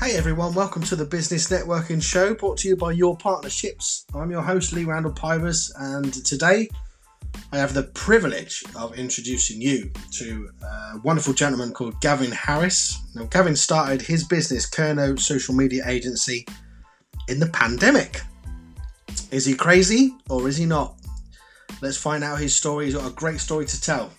Hey everyone, welcome to the Business Networking Show brought to you by Your Partnerships. I'm your host Lee Randall Pybus, and today I have the privilege of introducing you to a wonderful gentleman called Gavin Harris. Now, Gavin started his business, Kernow Social Media Agency, in the pandemic. Is he crazy or is he not? Let's find out his story. He's got a great story to tell.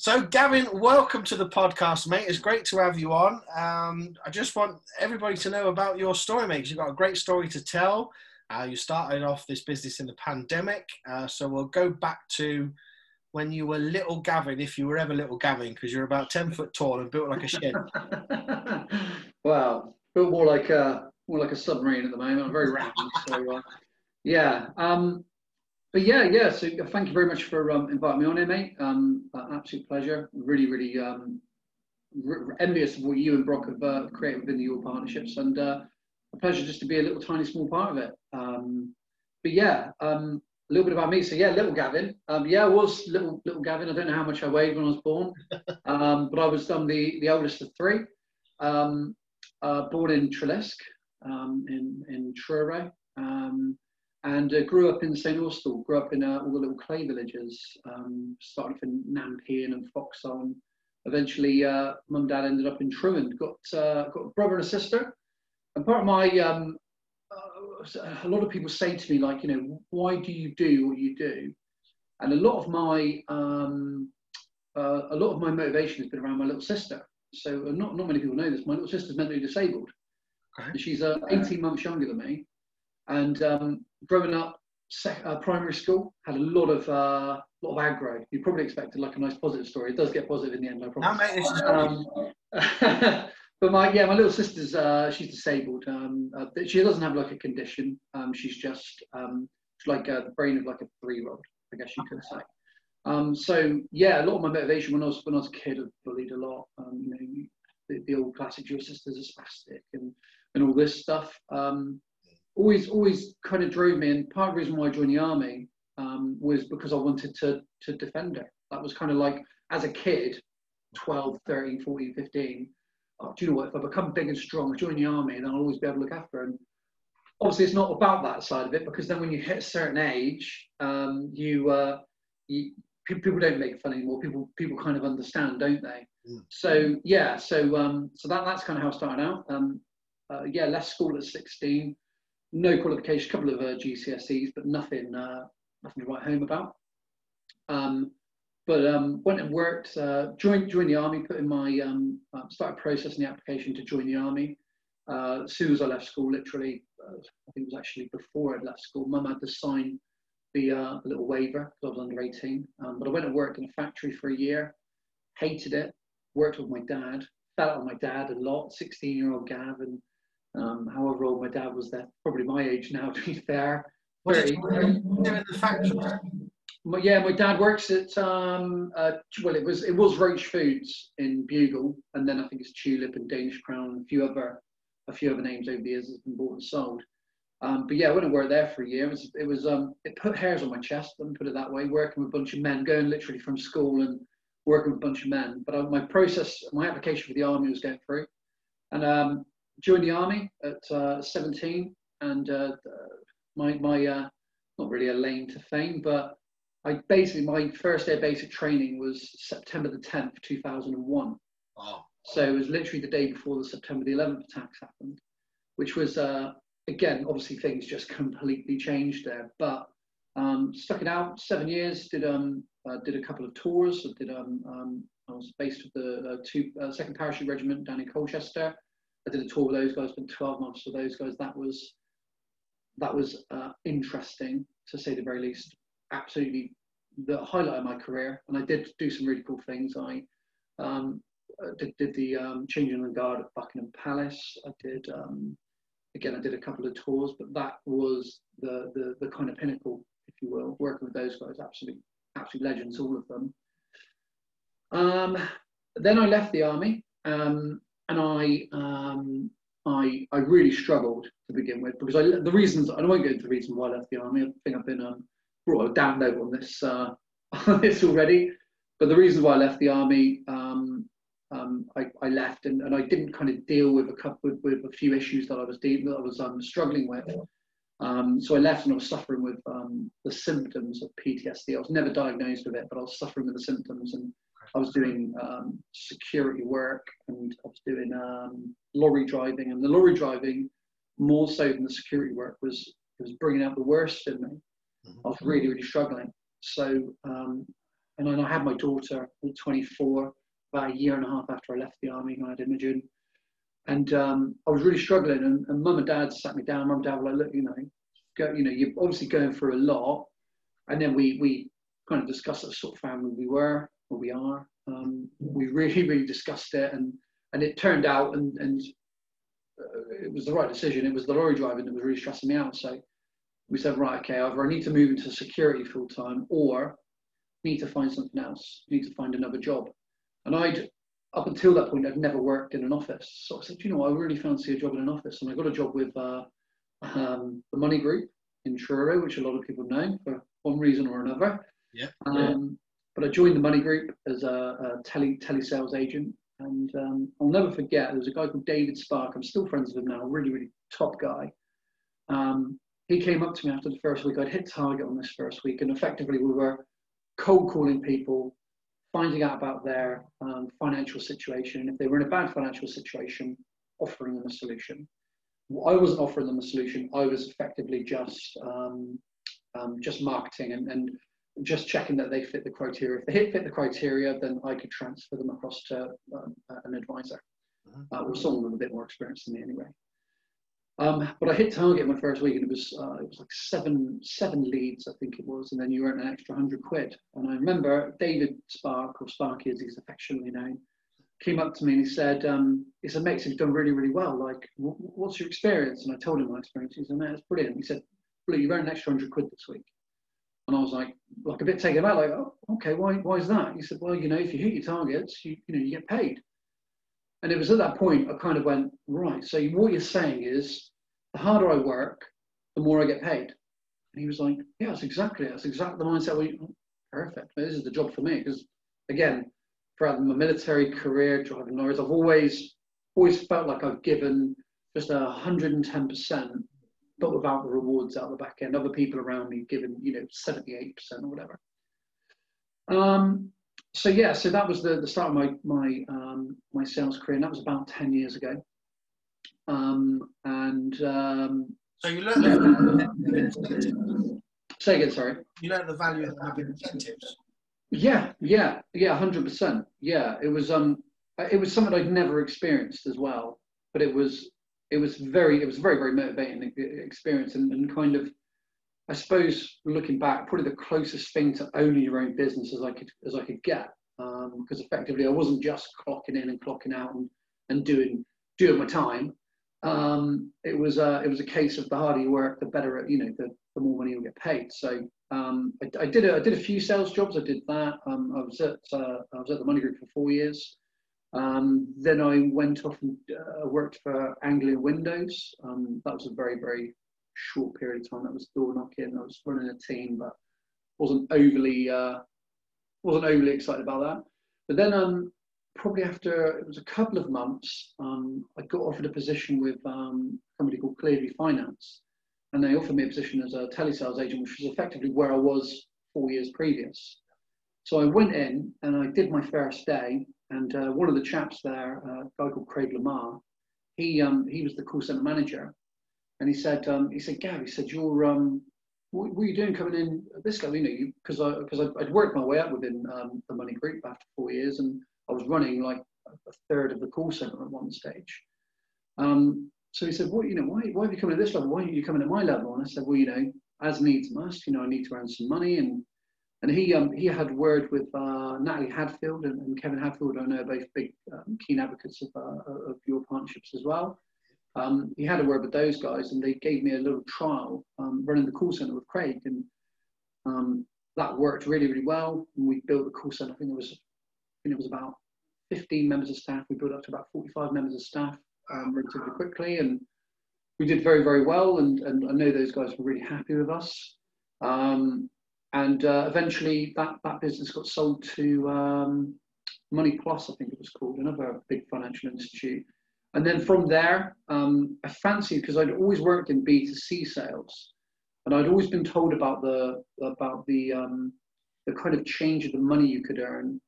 So, Gavin, welcome to the podcast, mate. It's great to have you on. Um, I just want everybody to know about your story, mate, you've got a great story to tell. Uh, you started off this business in the pandemic. Uh, so, we'll go back to when you were little Gavin, if you were ever little Gavin, because you're about 10 foot tall and built like a shed. wow, built more like a, more like a submarine at the moment. I'm very round. so, uh, yeah. Um, but yeah, yeah. So thank you very much for um, inviting me on here, mate. Um, absolute pleasure. Really, really um, envious of what you and Brock have uh, created within the Your partnerships, and uh, a pleasure just to be a little tiny small part of it. Um, but yeah, um, a little bit about me. So yeah, little Gavin. Um, yeah, I was little little Gavin. I don't know how much I weighed when I was born, um, but I was um, the the oldest of three. Um, uh, born in Treliske, um, in in Truro. Um, and uh, grew up in St Austell, grew up in uh, all the little clay villages, um, started off in and Foxhole. Eventually, uh, mum and dad ended up in Truand, got, uh, got a brother and a sister. And part of my, um, uh, a lot of people say to me, like, you know, why do you do what you do? And a lot of my, um, uh, a lot of my motivation has been around my little sister. So not, not many people know this. My little sister's mentally disabled. Okay. She's 18 months younger than me. And um, growing up, sec- uh, primary school had a lot of uh, lot of aggro. You probably expected like a nice positive story. It does get positive in the end, I promise. No, mate, this is um, but my yeah, my little sister's uh, she's disabled. Um, uh, she doesn't have like a condition. Um, she's just um, like a, the brain of like a three-year-old, I guess you could say. Um, so yeah, a lot of my motivation when I was when I was a kid, I bullied a lot. Um, you know, the, the old classic, your sister's a spastic, and and all this stuff. Um, always always kind of drove me. And part of the reason why I joined the army um, was because I wanted to to defend her. That was kind of like as a kid, 12, 13, 14, 15. Oh, do you know what? If I become big and strong, I join the army, and I'll always be able to look after her. And obviously, it's not about that side of it because then when you hit a certain age, um, you, uh, you people don't make fun anymore. People people kind of understand, don't they? Mm. So yeah, so um, so that that's kind of how I started out. Um, uh, yeah, left school at 16 no qualification, a couple of uh, GCSEs, but nothing, uh, nothing to write home about. Um, but um, went and worked, uh, joined, joined the army, put in my, um, uh, started processing the application to join the army. Uh, as soon as I left school, literally, uh, I think it was actually before I'd left school, mum had to sign the little waiver because I was under 18. Um, but I went and worked in a factory for a year, hated it, worked with my dad, fell out with my dad a lot, 16 year old Gav, and um, however old my dad was then, probably my age now, to be fair. Was it in the factory? yeah, my dad works at um, uh, well, it was it was Roach Foods in Bugle, and then I think it's Tulip and Danish Crown and a few other a few other names over the years has been bought and sold. Um, but yeah, I went and worked there for a year. It was it was um, it put hairs on my chest. Let me put it that way. Working with a bunch of men, going literally from school and working with a bunch of men. But uh, my process, my application for the army was going through, and um, joined the army at uh, 17, and uh, my my uh, not really a lane to fame, but I basically my first day of basic training was September the 10th, 2001. Wow. So it was literally the day before the September the 11th attacks happened, which was uh, again obviously things just completely changed there, but um, stuck it out seven years. Did um uh, did a couple of tours. I did um, um I was based with the uh, two uh, second parachute regiment down in Colchester. I did a tour with those guys, spent 12 months with those guys. That was that was uh, interesting to say the very least. Absolutely the highlight of my career, and I did do some really cool things. I um, uh, did, did, the um, changing the guard at Buckingham Palace. I did um, again. I did a couple of tours, but that was the, the the kind of pinnacle, if you will. Working with those guys, absolutely, absolute legends, all of them. Um, then I left the army. Um, and I um, I I really struggled to begin with because I the reasons I won't go into the reason why I left the army. I think I've been um, brought a down note on this uh, on this already. But the reason why I left the army, um, um, I, I, left and, and I didn't kind of deal with a couple with, with a few issues that I was dealing that I was um, struggling with. Um, so I left and I was suffering with the symptoms of PTSD. I was never diagnosed with it, but I was suffering with the symptoms, and I was doing um, security work and I was doing um, lorry driving, and the lorry driving more so than the security work was was bringing out the worst in me. Mm-hmm. I was really really struggling. So um, and then I had my daughter at 24, about a year and a half after I left the army, and I had Imogen. And um, I was really struggling, and, and mum and dad sat me down. Mum and dad were like, "Look, you know, go, you know, you're obviously going through a lot." And then we we kind of discussed the sort of family we were, or we are. Um, we really really discussed it, and and it turned out, and and uh, it was the right decision. It was the lorry driving that was really stressing me out. So we said, right, okay, either I need to move into security full time, or need to find something else, need to find another job. And I'd, up until that point, I'd never worked in an office. So I said, you know, I really fancy a job in an office. And I got a job with uh, um, the Money Group in Truro, which a lot of people know for one reason or another. Yeah. Um, yeah. But I joined the Money Group as a, a tele telesales agent. And um, I'll never forget, there was a guy called David Spark. I'm still friends with him now, really, really top guy. Um, he came up to me after the first week. I'd hit target on this first week, and effectively we were cold calling people, finding out about their um, financial situation. and If they were in a bad financial situation, offering them a solution. I wasn't offering them a solution. I was effectively just um, um, just marketing and, and just checking that they fit the criteria. If they hit fit the criteria, then I could transfer them across to um, an advisor mm-hmm. uh, or someone with a bit more experience than me anyway. Um, but I hit target my first week, and it was uh, it was like seven seven leads, I think it was, and then you earn an extra hundred quid. And I remember David Spark, or Sparky as he's affectionately known, came up to me and he said, um, "He said, mate, you've done really really well. Like, what's your experience?" And I told him my experience. He said, "Man, it's brilliant." He said, "Blue, you earned an extra hundred quid this week." And I was like, like a bit taken aback, like, "Oh, okay, why why is that?" He said, "Well, you know, if you hit your targets, you you know, you get paid." And it was at that point I kind of went, right, so what you're saying is the harder I work, the more I get paid. And he was like, yeah, that's exactly. That's exactly the mindset. We, perfect. This is the job for me. Because again, throughout my military career, driving lorries, I've always, always felt like I've given just a 110%, but without the rewards out the back end. Other people around me giving, you know, 78% or whatever. Um, so yeah, so that was the, the start of my my um, my sales career, and that was about ten years ago. Um, and um, so you learned. Say again, sorry. You learned the value of having incentives. Yeah, yeah, yeah, hundred percent. Yeah, it was um, it was something I'd never experienced as well, but it was it was very it was very very motivating experience and, and kind of I suppose looking back, probably the closest thing to owning your own business as I could as I could get, because um, effectively I wasn't just clocking in and clocking out and, and doing doing my time. Um, it was a it was a case of the harder you work, the better you know the, the more money you'll get paid. So um, I, I, did a, I did a few sales jobs. I did that. Um, I was at uh, I was at the Money Group for four years. Um, then I went off and uh, worked for Anglia Windows. Um, that was a very very short period of time. That was door knocking. I was running a team, but wasn't overly uh, wasn't overly excited about that. But then um, probably after it was a couple of months, um, I got offered a position with um, a company called Clearview Finance, and they offered me a position as a telesales agent, which was effectively where I was four years previous. So I went in and I did my first day, and uh, one of the chaps there, uh, a guy called Craig Lamar, he um, he was the call center manager, and he said um, he said Gav, he said you're um, what, what, are you doing coming in at this level? You know, because I because I'd worked my way up within um, the money group after four years, and I was running like a third of the call center at one stage. Um, so he said, "What you know? Why, why have you come at this level? Why aren't you coming at my level?" And I said, "Well, you know, as needs must. You know, I need to earn some money." And and he um, he had word with uh, Natalie Hadfield and, and, Kevin Hadfield. I know both big um, keen advocates of uh, of your partnerships as well. Um, he had a word with those guys, and they gave me a little trial um, running the call center with Craig, and um, that worked really really well. And we built the call center. I think it was I think it was about 15 members of staff. We built up to about 45 members of staff um, relatively quickly, and we did very, very well. And, and I know those guys were really happy with us. Um, and uh, eventually, that, that business got sold to um, Money Plus, I think it was called, another big financial institute. And then from there, um, I fancied because I'd always worked in B2C sales, and I'd always been told about the about the um, the kind of change of the money you could earn.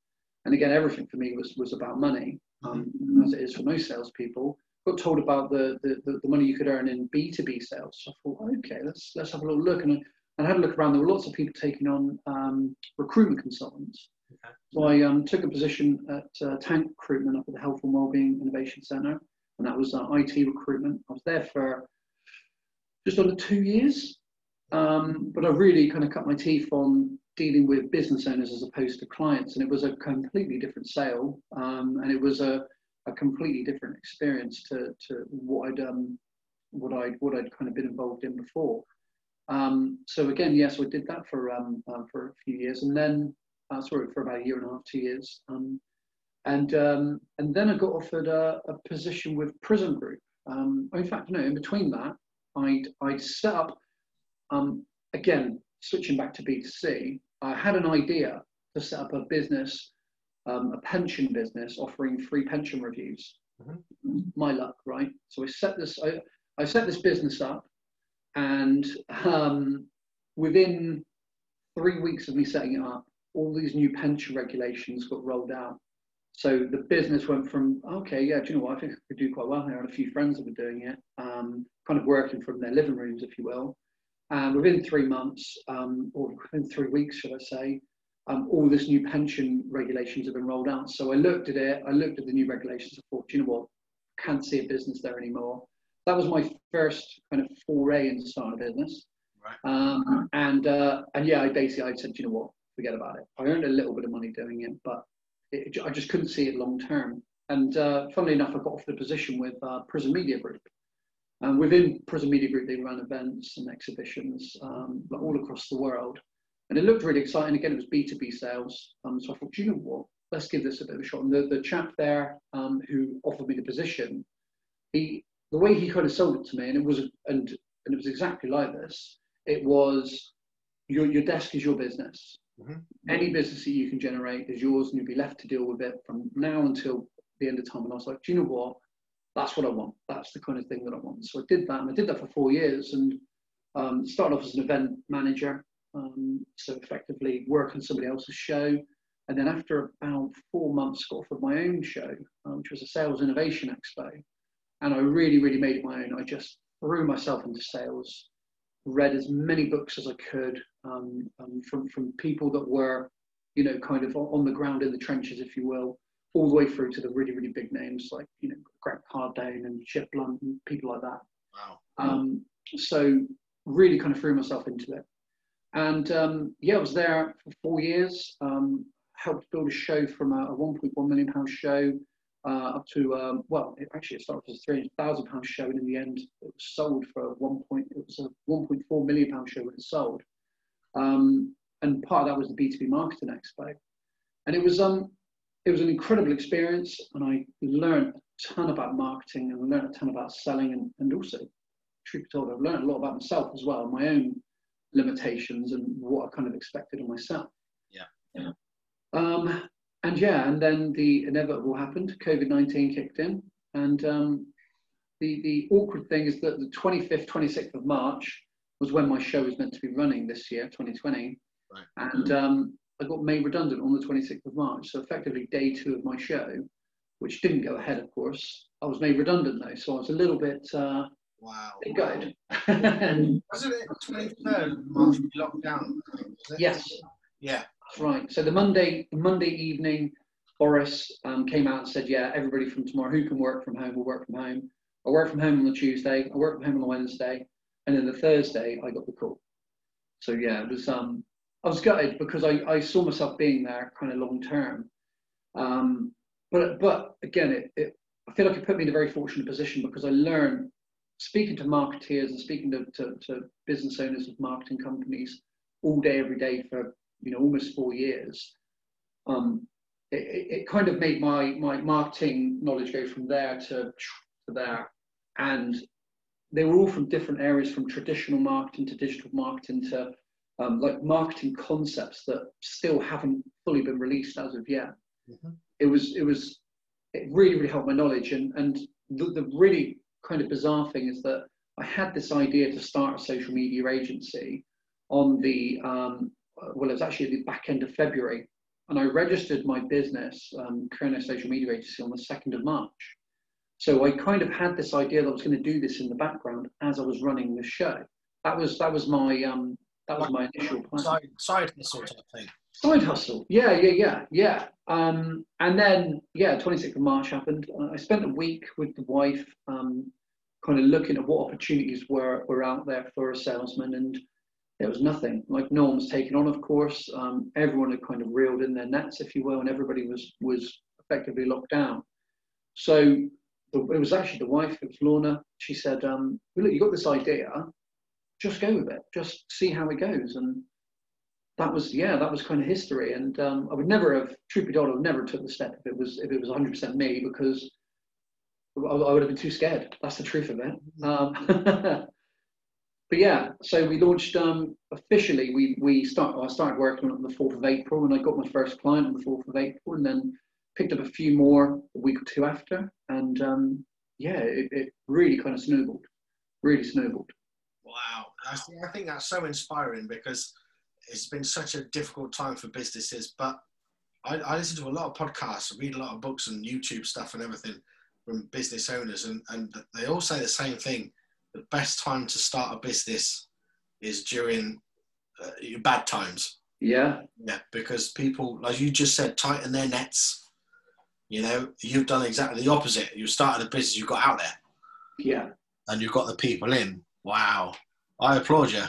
And again, everything for me was was about money, um, mm-hmm. as it is for most salespeople. Got told about the, the, the money you could earn in B2B sales. So I thought, okay, let's let's have a little look. And and I had a look around. There were lots of people taking on um, recruitment consultants. Okay. So I um, took a position at uh, Tank Recruitment up at the Health and Wellbeing Innovation Centre, and that was uh, IT recruitment. I was there for just under two years, um, but I really kind of cut my teeth on dealing with business owners as opposed to clients, and it was a completely different sale, um, and it was a, a completely different experience to, to what I'd um, what I what I'd kind of been involved in before. Um, so again, yes, I did that for um, uh, for a few years, and then uh, sorry for about a year and a half, two years, um, and um, and then I got offered a, a position with Prism Group. Um, in fact, no, in between that, I'd I'd set up um, again switching back to B2C. I had an idea to set up a business, um, a pension business offering free pension reviews. Mm-hmm. My luck, right? So I set this I, I set this business up and um, within three weeks of me setting it up, all these new pension regulations got rolled out. So the business went from, okay, yeah, do you know what? I think I could do quite well here. I had a few friends that were doing it, um, kind of working from their living rooms, if you will. And within three months, um, or within three weeks, should I say, um, all this new pension regulations have been rolled out. So I looked at it, I looked at the new regulations, I thought, you know what? Can't see a business there anymore that was my first kind of foray into starting a business. Right. Um, and uh, and yeah, I basically I said, you know what, forget about it. I earned a little bit of money doing it, but it, I just couldn't see it long term. And uh, funnily enough, I got offered a position with uh, Prism Media Group. And within Prism Media Group, they ran events and exhibitions um, all across the world. And it looked really exciting. Again, it was B2B sales. Um, so I thought, you know what, let's give this a bit of a shot. And the, the chap there um, who offered me the position, he the way he kind of sold it to me, and it was and and it was exactly like this. It was your your desk is your business. Mm-hmm. Any business that you can generate is yours, and you'll be left to deal with it from now until the end of time. And I was like, do you know what? That's what I want. That's the kind of thing that I want. So I did that, and I did that for four years, and um, started off as an event manager. Um, so effectively working somebody else's show. And then after about four months, got offered my own show, uh, which was a sales innovation expo and I really, really made it my own. I just threw myself into sales, read as many books as I could um, um, from from people that were, you know, kind of on the ground in the trenches, if you will, all the way through to the really, really big names like you know Grant Cardone and Jeb Blount and people like that. Wow. Um, so really kind of threw myself into it, and um, yeah, I was there for four years. Um, helped build a show from a, a 1.1 million pound show uh, up to um, well, it actually it started as a three hundred thousand pound show, and in the end, it was sold for one point. It was a one point four million pound show when it sold, um, and part of that was the B two B marketing expo, and it was um it was an incredible experience, and I learned a ton about marketing and learned a ton about selling, and, and also, truth be told, I've learned a lot about myself as well, my own limitations and what I kind of expected of myself. Yeah. yeah. Um, and yeah, and then the inevitable happened. COVID nineteen kicked in, and um, the the awkward thing is that the twenty fifth, twenty sixth of March was when my show was meant to be running this year, twenty twenty, right. and um, I got made redundant on the twenty sixth of March. So effectively, day two of my show, which didn't go ahead, of course, I was made redundant though. So I was a little bit. Uh, Wow. Good. Wasn't it 23rd March lockdown? Yes. Yeah. Right. So the Monday, Monday evening, Boris um, came out and said, "Yeah, everybody from tomorrow who can work from home will work from home." I work from home on the Tuesday. I work from home on the Wednesday, and then the Thursday I got the call. So yeah, it was. Um, I was gutted because I, I saw myself being there kind of long term. Um, but but again, it, it I feel like it put me in a very fortunate position because I learned speaking to marketeers and speaking to, to, to business owners of marketing companies all day every day for you know, almost four years, um, it, it, kind of made my, my marketing knowledge go from there to, to there. And they were all from different areas, from traditional marketing to digital marketing to um, like marketing concepts that still haven't fully been released as of yet. Mm-hmm. it was it was it really really helped my knowledge and and the, the really kind of bizarre thing is that I had this idea to start a social media agency on the um, well, it was actually the back end of February, and I registered my business, um, Kernow Social Media Agency, on the second of March. So I kind of had this idea that I was going to do this in the background as I was running the show. That was that was my um, that was my initial plan. Side, side hustle type thing. Side hustle, yeah, yeah, yeah, yeah. Um, and then, yeah, 26th of March happened. Uh, I spent a week with the wife, um, kind of looking at what opportunities were, were out there for a salesman, and there was nothing. Like no one was taken on, of course. Um, everyone had kind of reeled in their nets, if you will, and everybody was was effectively locked down. So the, it was actually the wife, it was Lorna. She said, um, well, "Look, you got this idea. Just go with it. Just see how it goes." And that was yeah, that was kind of history. And um, I would never have, truth be would never took the step if it was if it was 100% me because I, I would have been too scared. That's the truth of it. Um, but yeah, so we launched um, officially. We we start. I started working on the fourth of April, and I got my first client on the fourth of April, and then picked up a few more a week or two after, and um, yeah, it, it, really kind of snowballed. Really snowballed. Wow, I think, that's so inspiring because it's been such a difficult time for businesses. But I, I listen to a lot of podcasts, read a lot of books and YouTube stuff and everything from business owners, and, and they all say the same thing the best time to start a business is during uh, bad times. Yeah. Yeah, because people, like you just said, tighten their nets. You know, you've done exactly the opposite. You started a business, you got out there. Yeah. And you've got the people in. Wow. I applaud you.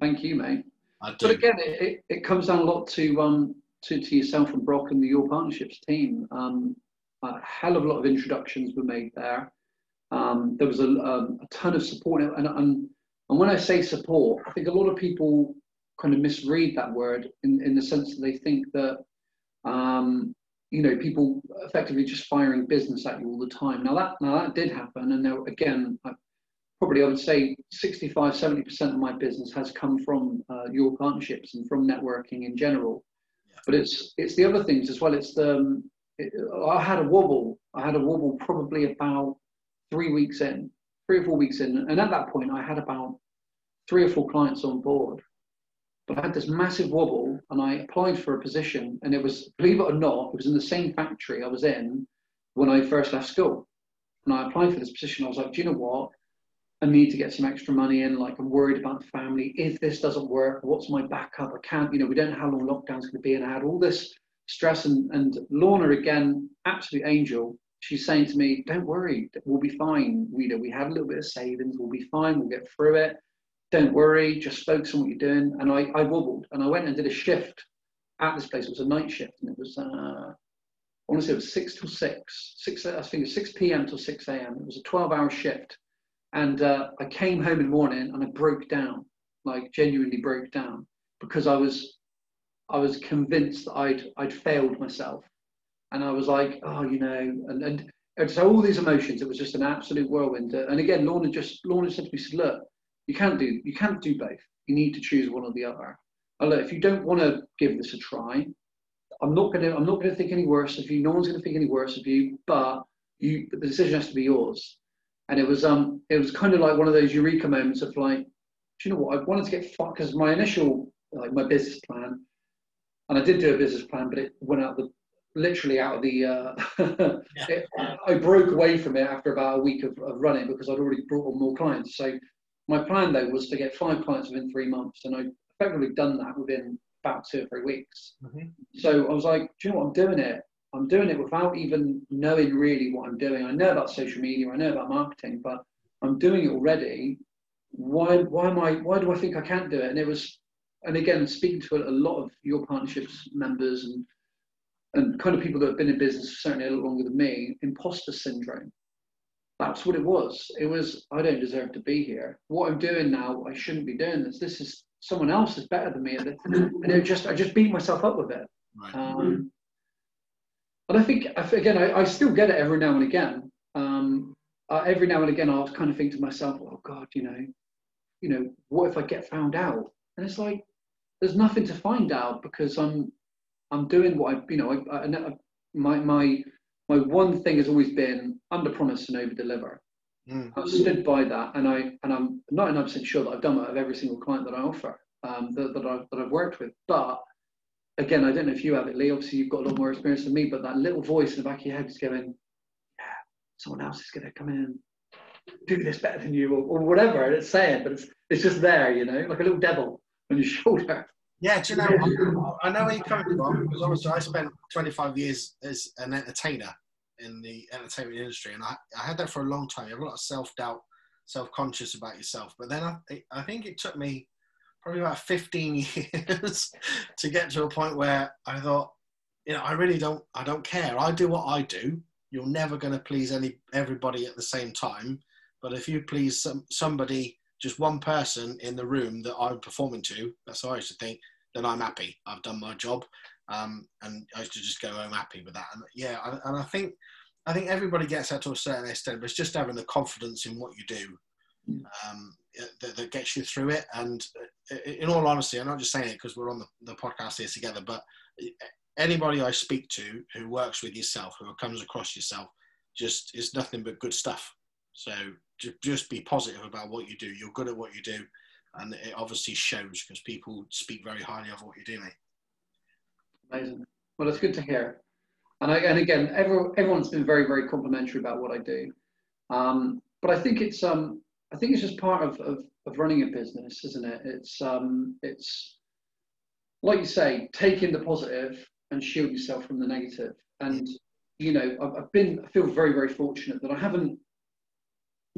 Thank you, mate. I do. But again, it, it, it, comes down a lot to um to, to yourself and Brock and the Your Partnerships team. Um, a hell of a lot of introductions were made there. Um, there was a, a, a, ton of support, and, and, and when I say support, I think a lot of people kind of misread that word in, in the sense that they think that um, you know people effectively just firing business at you all the time. Now that now that did happen, and there, again, I, probably I would say 65, 70 percent of my business has come from uh, your partnerships and from networking in general. Yeah. But it's it's the other things as well. It's the um, it, I had a wobble. I had a wobble probably about three weeks in, three or four weeks in, and at that point I had about three or four clients on board. But I had this massive wobble and I applied for a position and it was, believe it or not, it was in the same factory I was in when I first left school. And I applied for this position. I was like, do you know what? I need to get some extra money in. Like, I'm worried about the family. If this doesn't work, what's my backup? I can't, you know, we don't know how long lockdown's going to be. And I had all this stress. And, and Lorna, again, absolute angel, she's saying to me, "Don't worry, we'll be fine. Know we have a little bit of savings. We'll be fine. We'll get through it. Don't worry. Just focus on what you're doing." And I, I wobbled and I went and did a shift at this place. It was a night shift, and it was uh, I want to say it was six till six, six I think it was six p.m. till six a.m. It was a twelve-hour shift, and uh, I came home in the morning and I broke down, like genuinely broke down because I was I was convinced that I'd I'd failed myself and I was like, oh, you know, and, and, and so all these emotions, it was just an absolute whirlwind. And again, Lorna just Lorna said to me, said, look, you can't do you can't do both. You need to choose one or the other. And look, if you don't want to give this a try, I'm not gonna I'm not gonna think any worse of you. No one's gonna think any worse of you, but you the decision has to be yours. And it was um it was kind of like one of those eureka moments of like, do you know what? I wanted to get fucked because my initial like my business plan, and I did do a business plan, but it went out the literally out of the. Uh, it, I broke away from it after about a week of, of, running because I'd already brought on more clients. So my plan though was to get five clients within three months, and I effectively done that within about two or three weeks. Mm-hmm. So I was like, do you know what? I'm doing it. I'm doing it without even knowing really what I'm doing. I know about social media, I know about marketing, but I'm doing it already. Why? Why am I? Why do I think I can't do it? And it was, and again, speaking to a lot of your partnerships members and and kind of people that have been in business certainly a little longer than me, imposter syndrome. That's what it was. It was, I don't deserve to be here. What I'm doing now, I shouldn't be doing this. This is someone else is better than me. And it just, I just beat myself up with it. Right. Um, and I think, again, I, I, still get it every now and again. Um, uh, every now and again, I'll kind of think to myself, oh God, you know, you know, what if I get found out? And it's like, there's nothing to find out because I'm I'm doing what I, you know, I, I, my my my one thing has always been under promise and over deliver. Mm. I've stood by that, and I and I'm 99 percent sure that I've done that of every single client that I offer um, that, that I've that I've worked with. But again, I don't know if you have it, Lee. Obviously, you've got a lot more experience than me, but that little voice in the back of your head is going, "Yeah, someone else is going to come in and do this better than you," or, or whatever it's saying. But it's it's just there, you know, like a little devil on your shoulder. Yeah, do you know? I know where you're coming from because obviously I spent 25 years as an entertainer in the entertainment industry, and I, I had that for a long time. You have a lot of self doubt, self conscious about yourself. But then I, I think it took me probably about 15 years to get to a point where I thought, you know, I really don't, I don't care. I do what I do. You're never going to please any everybody at the same time. But if you please some, somebody just one person in the room that I'm performing to, that's how I used to think, then I'm happy. I've done my job. Um, and I used to just go home happy with that. And yeah, and I think I think everybody gets that to a certain extent, but it's just having the confidence in what you do um, that, that, gets you through it. And uh, in all honesty, I'm not just saying it because we're on the, the podcast here together, but anybody I speak to who works with yourself, who comes across yourself, just is nothing but good stuff. So just be positive about what you do. You're good at what you do, and it obviously shows because people speak very highly of what you do, mate. Amazing. Well, it's good to hear. And, I, and again, everyone, everyone's been very, very complimentary about what I do. Um, but I think it's um, I think it's just part of, of, of running a business, isn't it? It's um, it's like you say, taking the positive and shield yourself from the negative. And you know, I've, I've been, I feel very, very fortunate that I haven't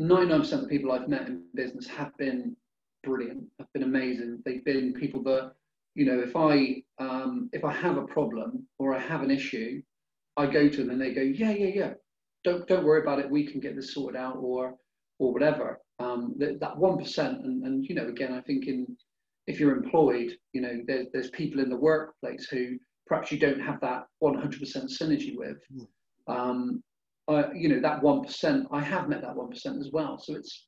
99% of the people I've met in business have been brilliant, have been amazing. They've been people that, you know, if I um, if I have a problem or I have an issue, I go to them and they go, yeah, yeah, yeah, don't don't worry about it. We can get this sorted out, or or whatever. Um, that one percent, and and you know, again, I think in if you're employed, you know, there's there's people in the workplace who perhaps you don't have that 100% synergy with. Mm. Um, uh, you know, that 1%, I have met that 1% as well. So it's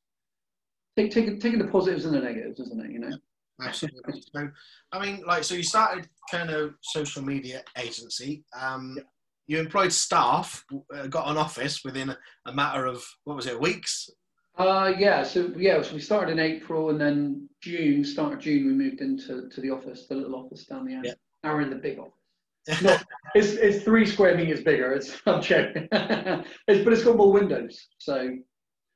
take, taking, taking the positives and the negatives, isn't it? You know? Absolutely. so, I mean, like, so you started kind of social media agency. Um, yeah. You employed staff, uh, got an office within a, a, matter of what was it, weeks? Uh, yeah. So yeah, so we started in April, and then June, start of June, we moved into to the office, the little office down the end. Yeah. Now we're in the big office. Not, it's, it's three square meters bigger. It's I'm joking. it's, but it's got more windows. So.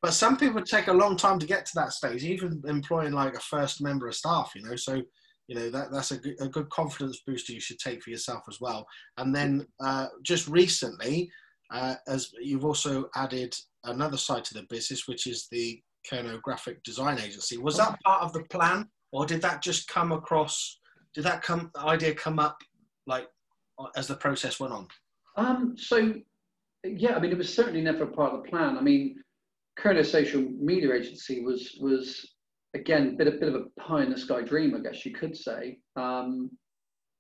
But some people take a long time to get to that stage, even employing like a first member of staff. You know, so you know that that's a good, a good confidence booster you should take for yourself as well. And then uh, just recently, uh, as you've also added another side to the business, which is the Kernow Graphic Design Agency. Was that part of the plan, or did that just come across? Did that come idea come up like as the process went on? Um, so, yeah, I mean, it was certainly never part of the plan. I mean, Kernow Social Media Agency was was again a bit, a bit of a pie in the sky dream, I guess you could say. Um,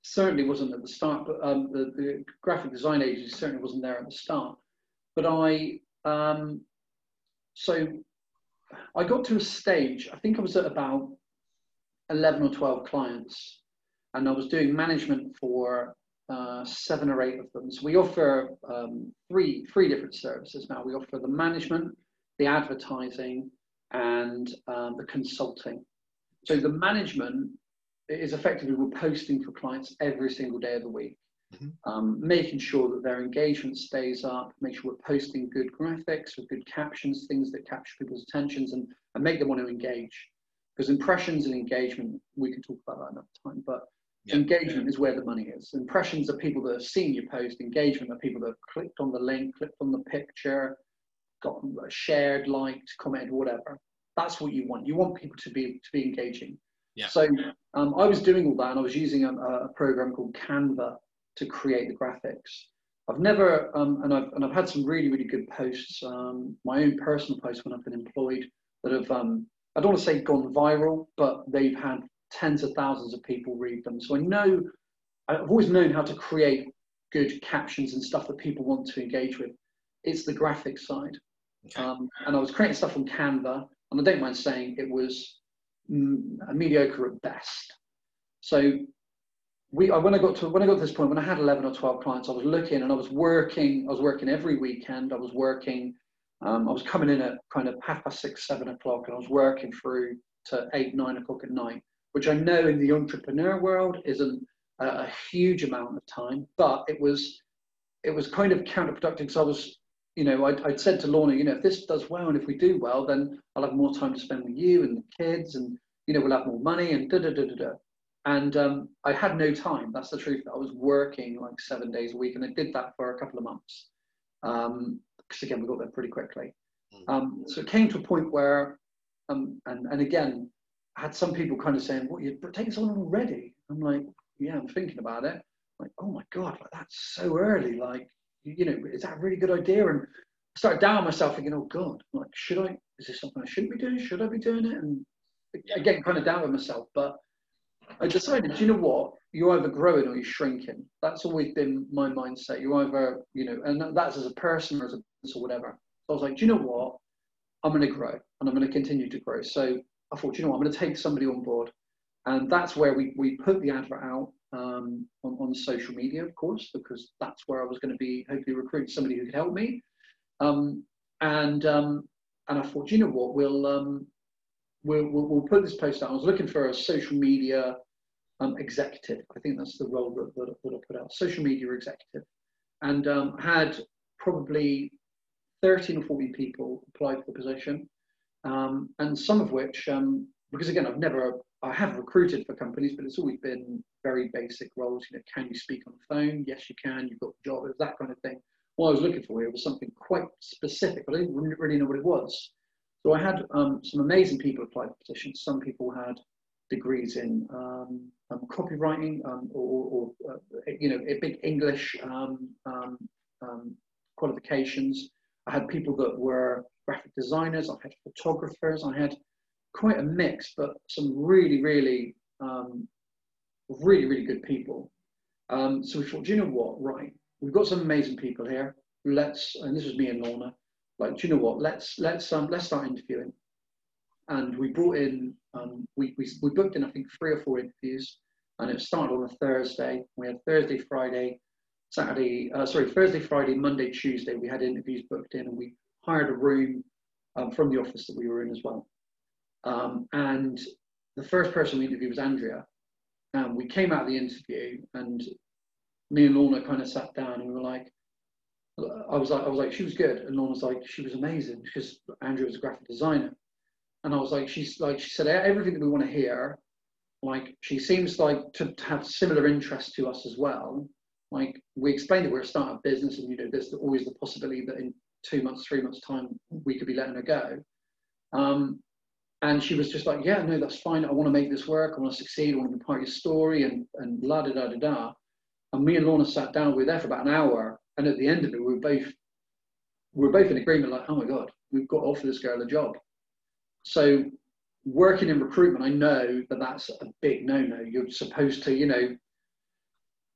certainly wasn't at the start, but um, the, the, graphic design agency certainly wasn't there at the start. But I, um, so I got to a stage, I think I was at about 11 or 12 clients, and I was doing management for uh, seven or eight of them. So we offer um, three three different services now. We offer the management, the advertising, and um, the consulting. So the management is effectively we're posting for clients every single day of the week, mm-hmm. um, making sure that their engagement stays up, make sure we're posting good graphics with good captions, things that capture people's attentions and, and make them want to engage. Because impressions and engagement, we can talk about that another time, but Engagement is where the money is. Impressions are people that have seen your post. Engagement are people that have clicked on the link, clicked on the picture, got shared, liked, commented, whatever. That's what you want. You want people to be to be engaging. Yeah. So um, I was doing all that, and I was using a, a, program called Canva to create the graphics. I've never, um, and I've and I've had some really really good posts. Um, my own personal posts when I've been employed that have um, I don't want to say gone viral, but they've had tens of thousands of people read them. So I know, I've always known how to create good captions and stuff that people want to engage with. It's the graphic side. Okay. Um, and I was creating stuff on Canva, and I don't mind saying it was mm, mediocre at best. So we when I got to when I got to this point when I had 11 or 12 clients I was looking and I was working I was working every weekend I was working um, I was coming in at kind of half past six seven o'clock and I was working through to eight nine o'clock at night which I know in the entrepreneur world isn't a, a huge amount of time but it was it was kind of counterproductive because I was you know I'd, I'd said to Lorna you know if this does well and if we do well then I'll have more time to spend with you and the kids and you know we'll have more money and da da da da da and um, I had no time. That's the truth. I was working like seven days a week, and I did that for a couple of months. Because um, again, we got there pretty quickly. Hmm. Um, so it came to a point where, um, and and again, I had some people kind of saying, "What you're taking long already?" I'm like, "Yeah, I'm thinking about it." I'm like, oh my god, like, that's so early. Like, you know, is that a really good idea? And I started down myself thinking, "Oh God, like, should I? Is this something I shouldn't be doing? Should I be doing it?" And again, kind of down with myself, but I decided, you know what? You're either growing or you're shrinking. That's always been my mindset. You're either, you know, and that's as a person or as a business or whatever. So I was like, do you know what? I'm going to grow and I'm going to continue to grow. So I thought, you know what? I'm going to take somebody on board. And that's where we, we put the advert out um, on, on social media, of course, because that's where I was going to be hopefully recruit somebody who could help me. Um, and um, and I thought, you know what? We'll um, we'll, we'll, we'll, put this post out. I was looking for a social media um, executive. I think that's the role that, that, that I put out, social media executive. And um, had probably 13 or 14 people apply for the position. Um, and some of which, um, because again, I've never, I have recruited for companies, but it's always been very basic roles. You know, can you speak on the phone? Yes, you can. You've got the job. It was that kind of thing. What I was looking for here was something quite specific, but I didn't really know what it was. So I had um, some amazing people apply for positions. Some people had degrees in um, um, copywriting um, or, or uh, you know big English um, um, qualifications. I had people that were graphic designers. I had photographers. I had quite a mix, but some really, really, really, really good people. so we thought, do you know what? Right, we've got some amazing people here. Let's, and this was me and Lorna like, do you know what? Let's let's um let's start interviewing. And we brought in um we we, we booked in I think three or four interviews, and it started on a Thursday. We had Thursday, Friday, Saturday, uh, sorry, Thursday, Friday, Monday, Tuesday. We had interviews booked in, and we hired a room um, from the office that we were in as well. Um, and the first person we interviewed was Andrea. And we came out of the interview, and me and Lorna kind of sat down, and we were like, I was like, I was like, she was good, and Lorna was like, she was amazing because Andrea was a graphic designer, and I was like, she's like, she said everything that we want to hear. Like, she seems like to have similar interests to us as well. Like, we explained that we're a startup business, and you know, there's always the possibility that in two months, three months' time, we could be letting her go. Um, and she was just like, yeah, no, that's fine. I want to make this work. I want to succeed. I want to be part of your story, and and la da da da da. And me and Lorna sat down. We were there for about an hour, and at the end of it, we were both we were both in agreement, like, oh my god, we've got to offer this girl a job. So working in recruitment, I know that that's a big no-no. You're supposed to, you know,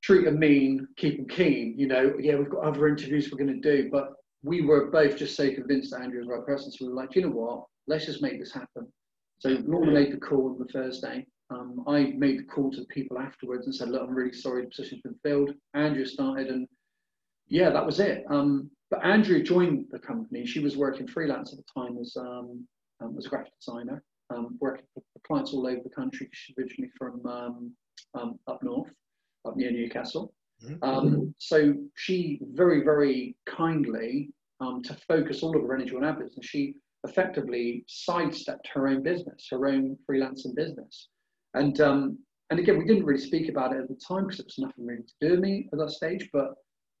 treat them mean, keep them keen. You know, yeah, we've got other interviews we're going to do, but we were both just so convinced that Andrea was the right person. So we were like, you know what? Let's just make this happen. So Lorna made the call on the Thursday. Um, I made the call to people afterwards and said, look, I'm really sorry the position's been filled. Andrea started and yeah, that was it. Um, but Andrea joined the company. She was working freelance at the time as, um, um, as a graphic designer, um, working for clients all over the country. She's originally from um, um, up north, up near Newcastle. Mm-hmm. so she very, very kindly, to focus all of her energy on our business, she effectively sidestepped her own business, her own freelancing business. And and again, we didn't really speak about it at the time because it was nothing really to do with me at that stage. But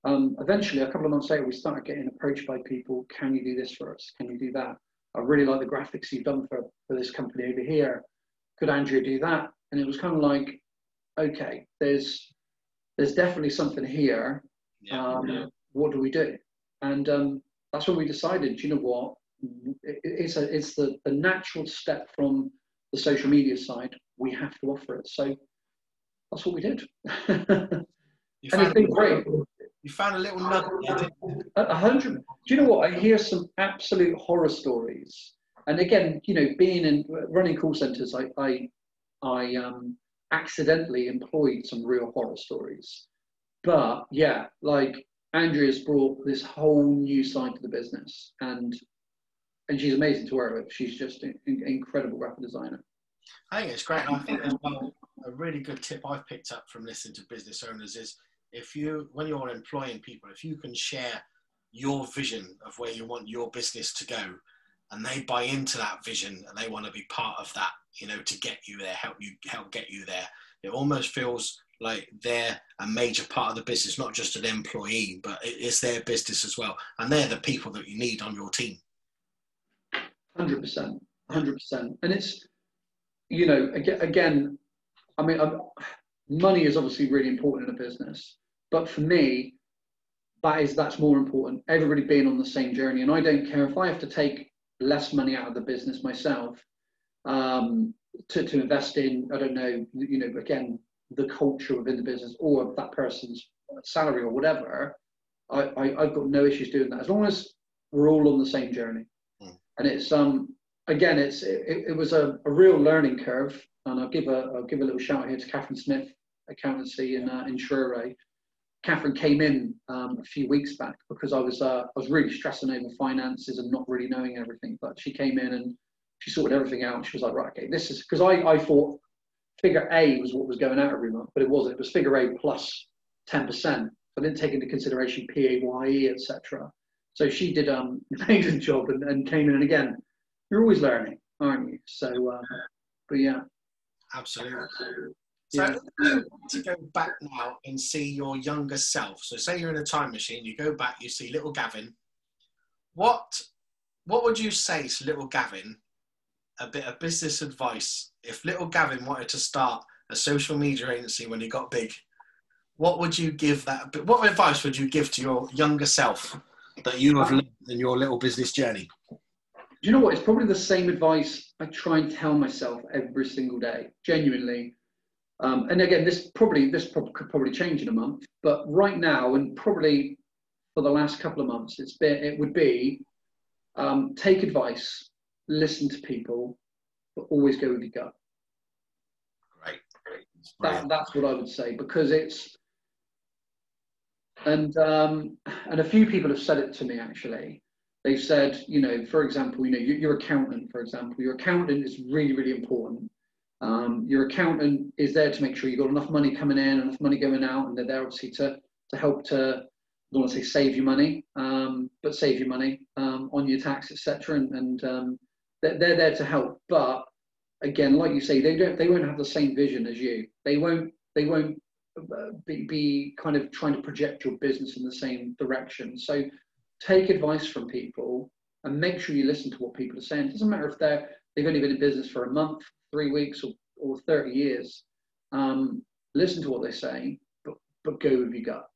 um, eventually, a couple of months later, we started getting approached by people. Can you do this for us? Can you do that? I really like the graphics you've done for, for this company over here. Could Andrea do that? And it was kind of like, okay, there's there's definitely something here. Yeah, um, yeah. What do we do? And um, that's when we decided. You know what? It, it's a it's the, the natural step from the social media side. We have to offer it. So that's what we did. and it's been great. You found a little nugget. A hundred. Do you know what? I hear some absolute horror stories. And again, you know, being in running call centers, I, I, I, um, accidentally employed some real horror stories. But yeah, like Andrea's brought this whole new side to the business, and and she's amazing to work with. She's just an incredible graphic designer. I think it's great. I think as well, a really good tip I've picked up from listening to business owners is if you, when you're employing people, if you can share your vision of where you want your business to go, and they buy into that vision and they want to be part of that, you know, to get you there, help you help get you there. It almost feels like they're a major part of the business, not just an employee, but it's their business as well, and they're the people that you need on your team. Hundred percent, hundred percent, and it's you know again, I mean, money is obviously really important in a business, but for me, that is that's more important. Everybody being on the same journey, and I don't care if I have to take less money out of the business myself um, to, to invest in. I don't know, you know, again, the culture within the business or that person's salary or whatever. I, I have got no issues doing that as long as we're all on the same journey. Mm. And it's um again, it's it, it was a, a real learning curve. And I'll give a I'll give a little shout out here to Catherine Smith, accountancy in uh, in Truro. Catherine came in um, a few weeks back because I was uh, I was really stressing over finances and not really knowing everything. But she came in and she sorted everything out. She was like, right, okay, this is because I, I thought figure A was what was going out every month, but it wasn't. It was figure A plus 10%. I didn't take into consideration PAYE, etc. So she did um, an amazing job and, and came in. And again, you're always learning, aren't you? So, um, but yeah. Absolutely. So yeah. to go back now and see your younger self. So say you're in a time machine, you go back, you see little Gavin. What what would you say to little Gavin? A bit of business advice. If little Gavin wanted to start a social media agency when he got big, what would you give that? What advice would you give to your younger self that you have lived in your little business journey? Do you know what? It's probably the same advice I try and tell myself every single day. Genuinely, um, and again, this probably this could probably change in a month, but right now and probably for the last couple of months, it's been it would be um, take advice, listen to people, but always go with your gut. Great, great. That, that's what I would say because it's and um, and a few people have said it to me actually. They've said, you know, for example, you know, your, your accountant, for example, your accountant is really, really important um, your accountant is there to make sure you've got enough money coming in, enough money going out, and they're there obviously to, to help to, I don't want to say save you money, um, but save you money um, on your tax, etc. And, and um, they're, they're there to help. But again, like you say, they don't, they won't have the same vision as you. They won't, they won't uh, be, be kind of trying to project your business in the same direction. So take advice from people and make sure you listen to what people are saying. It doesn't matter if they're they've only been in business for a month, three weeks, or, or 30 years. Um, listen to what they say, but, but go with your gut.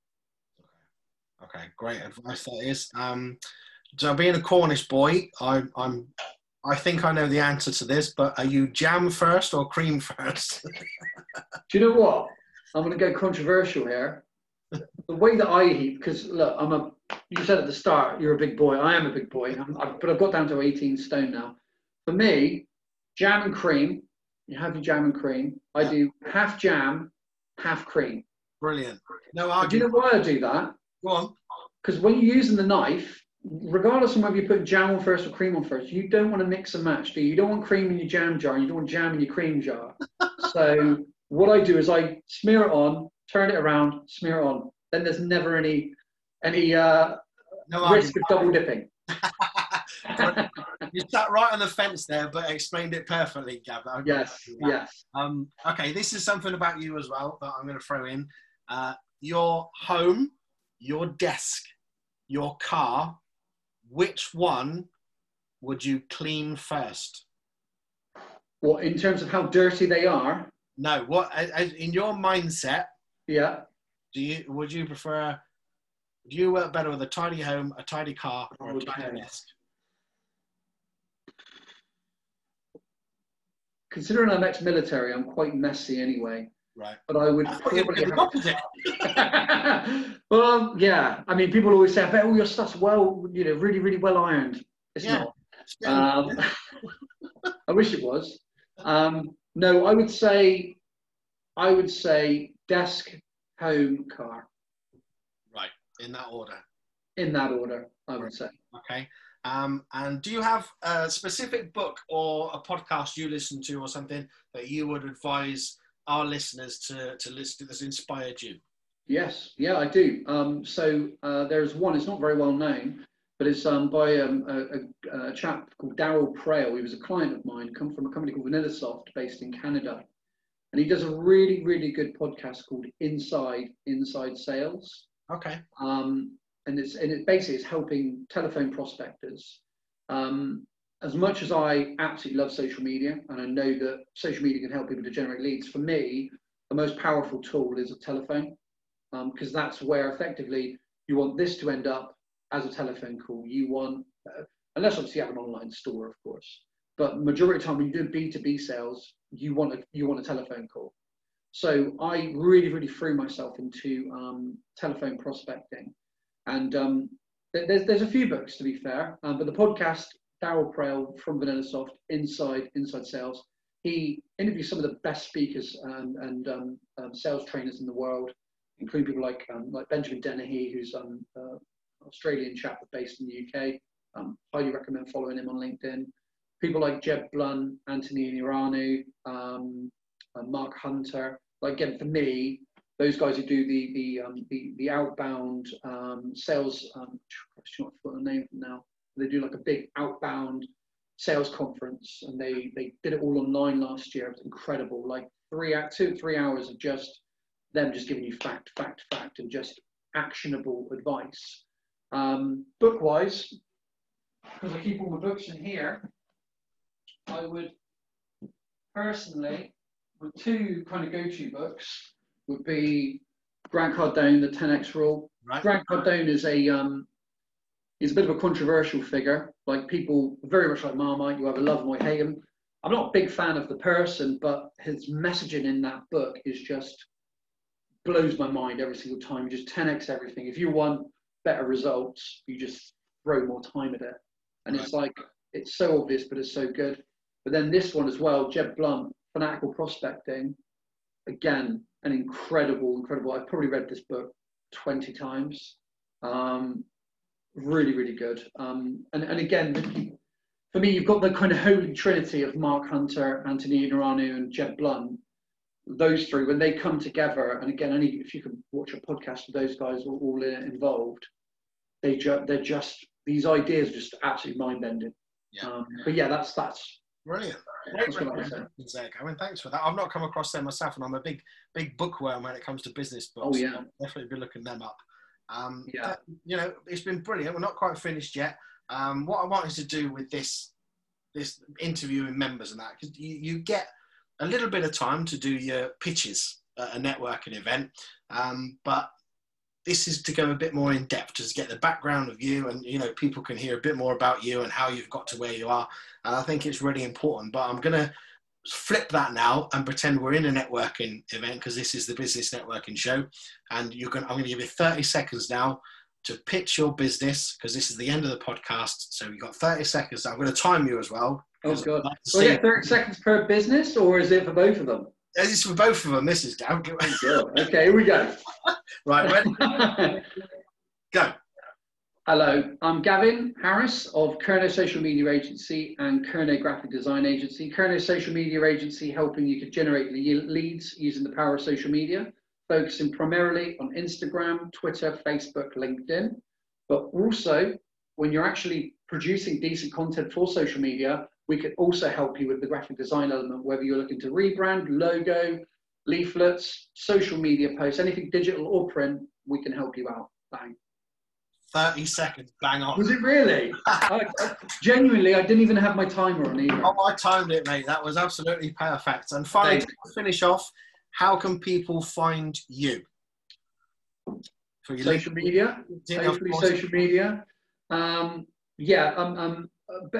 Okay, great advice that is. Um, so being a Cornish boy, I, I'm I think I know the answer to this, but are you jam first or cream first? Do you know what? I'm going to go controversial here. the way that I eat, because look, I'm a. You said at the start you're a big boy. I am a big boy, I, but I've got down to 18 stone now. For me, jam and cream. You have your jam and cream. I yeah. do half jam, half cream. Brilliant. No argument. Do you know why I do that? Go on. Because when you're using the knife, regardless of whether you put jam on first or cream on first, you don't want to mix and match, do you? You don't want cream in your jam jar, and you don't want jam in your cream jar. so what I do is I smear it on, turn it around, smear it on. Then there's never any any uh, no risk of double dipping. you sat right on the fence there, but explained it perfectly, Gav. Yes, yes. Um, okay, this is something about you as well that I'm going to throw in. Uh, your home, your desk, your car. Which one would you clean first? What in terms of how dirty they are? No. What in your mindset? Yeah. Do you would you prefer? Do you work better with a tidy home, a tidy car, or a tidy desk? considering I'm ex-military, I'm quite messy anyway. Right. But I would probably have... opposite. well, yeah. I mean, people always say, "I bet all your stuff's well, you know, really, really well ironed." It's yeah. not. Um, I wish it was. Um, no, I would say I would say desk, home, car. Right, in that order. In that order, I would say. Okay. Um, and do you have a specific book or a podcast you listen to or something that you would advise our listeners to, to listen to that's inspired you? Yes, yeah, I do. Um, so uh, there's one, it's not very well known, but it's um, by um, a, a, a, chap called Darryl Praill. He was a client of mine, come from a company called VanillaSoft based in Canada. And he does a really, really good podcast called Inside Inside Sales. Okay. Um, and it's and it basically is helping telephone prospectors. Um, as much as I absolutely love social media, and I know that social media can help people to generate leads, for me, the most powerful tool is a telephone, because um, that's where effectively you want this to end up as a telephone call. You want, uh, unless obviously you have an online store, of course, but majority of the time when you do B2B sales, you want a, you want a telephone call. So I really, really threw myself into um, telephone prospecting. And um, there's, there's a few books, to be fair, um, but the podcast, Darryl Praill from VanillaSoft, Inside, Inside Sales, he interviews some of the best speakers and, and um, um, sales trainers in the world, including people like, um, like Benjamin Dennehy, who's an uh, Australian chap based in the UK. highly recommend following him on LinkedIn. People like Jeb Blount, Anthony Iannarino, um, Mark Hunter. Like again, for me, those guys who do the the um, the, the, outbound um, sales. Um, I the name now. They do like a big outbound sales conference, and they they did it all online last year. It was incredible. Like three two three hours of just them just giving you fact, fact, fact, and just actionable advice. Um, book wise, because I keep all my books in here, I would personally, with two kind of go to books, would be Grant Cardone, the 10x rule. Right. Grant Cardone is a um, he's a bit of a controversial figure. Like people, very much like Marmite, you either love him or hate him. I'm not a big fan of the person, but his messaging in that book is just blows my mind every single time. You just 10x everything. If you want better results, you just throw more time at it. And right. it's like it's so obvious, but it's so good. But then this one as well, Jeb Blount, fanatical prospecting. Again, an incredible, incredible. I've probably read this book 20 times. Um, really, really good. Um, and, and again, for me, you've got the kind of holy trinity of Mark Hunter, Anthony Iannarino, and Jeb Blount. Those three, when they come together, and again, only if you can watch a podcast of those guys all, all involved, they ju- they're just these ideas are just absolutely mind bending. Yeah. Um, but yeah, that's that's Brilliant. Great recommendations there, Gavin. Thanks for that. I've not come across them myself, and I'm a big, big bookworm when it comes to business books. Oh yeah, definitely be looking them up. Um, yeah. You know, it's been brilliant. We're not quite finished yet. Um, what I wanted to do with this, this interviewing members and that, because you, you get a little bit of time to do your pitches at a networking event, um, but this is to go a bit more in depth to get the background of you and you know people can hear a bit more about you and how you've got to where you are and i think it's really important but i'm going to flip that now and pretend we're in a networking event because this is the business networking show and you're going i'm going to give you 30 seconds now to pitch your business because this is the end of the podcast so you've got 30 seconds i'm going to time you as well oh god like well, oh, yeah 30 seconds per business or is it for both of them it's for both of them. This is down. Oh, okay, here we go. right, ready? go. Hello, I'm Gavin Harris of Kernow Social Media Agency and Kernow Graphic Design Agency. Kernow Social Media Agency helping you to generate leads using the power of social media, focusing primarily on Instagram, Twitter, Facebook, LinkedIn. But also, when you're actually producing decent content for social media, we could also help you with the graphic design element, whether you're looking to rebrand, logo, leaflets, social media posts, anything digital or print, we can help you out. Bang. 30 seconds, bang on. Was it really? I, I, genuinely, I didn't even have my timer on either. Oh, I timed it, mate. That was absolutely perfect. And finally, to finish off, how can people find you? For your social media, hopefully social media. Um, yeah, um, um,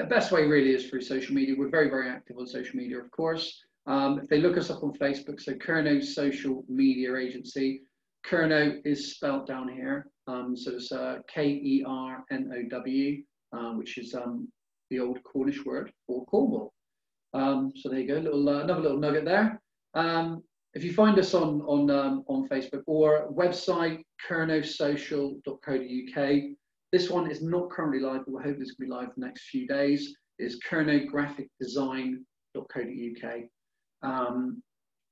best way really is through social media. We're very, very active on social media, of course. Um, if they look us up on Facebook, so Kernow Social Media Agency, Kernow is spelt down here. Um, so it's uh, K-E-R-N-O-W, um, which is um, the old Cornish word for Cornwall. Um, so there you go, little uh, another little nugget there. Um, if you find us on on um, on Facebook or website kernowsocial.co.uk, this one is not currently live, but we hope this will be live the next few days. Is kernowgraphicdesign.co.uk. Um,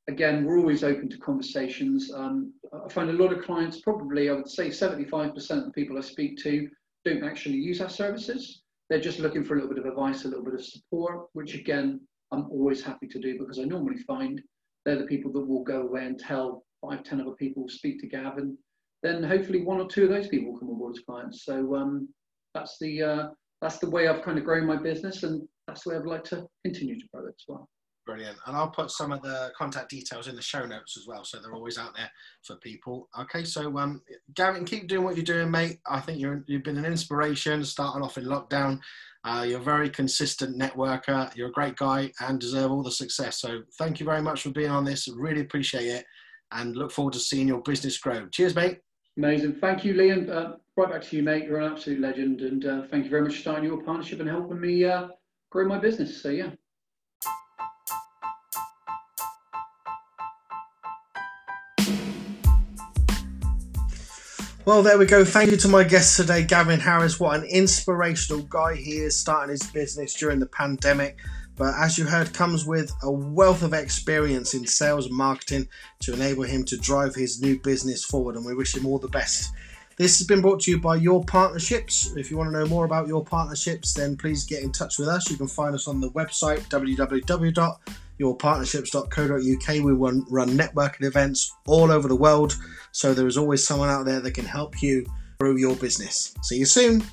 again, we're always open to conversations. Um, I find a lot of clients, probably I would say 75% of the people I speak to, don't actually use our services. They're just looking for a little bit of advice, a little bit of support, which again, I'm always happy to do because I normally find they're the people that will go away and tell five, ten other people, speak to Gavin. Then hopefully one or two of those people will come on board as clients. So um, that's the uh, that's the way I've kind of grown my business, and that's the way I'd like to continue to grow it as well. Brilliant. And I'll put some of the contact details in the show notes as well, so they're always out there for people. Okay, so um, Gavin, keep doing what you're doing, mate. I think you're, you've been an inspiration starting off in lockdown. Uh, you're a very consistent networker. You're a great guy and deserve all the success. So thank you very much for being on this. Really appreciate it and look forward to seeing your business grow. Cheers, mate. Amazing. Thank you, Liam. Uh, right back to you, mate. You're an absolute legend. And uh, thank you very much for starting your partnership and helping me uh, grow my business. So, yeah. Well, there we go. Thank you to my guest today, Gavin Harris. What an inspirational guy he is starting his business during the pandemic. But as you heard, comes with a wealth of experience in sales and marketing to enable him to drive his new business forward. And we wish him all the best. This has been brought to you by Your Partnerships. If you want to know more about Your Partnerships, then please get in touch with us. You can find us on the website www.yourpartnerships.co.uk. We run, run networking events all over the world, so there is always someone out there that can help you grow your business. See you soon.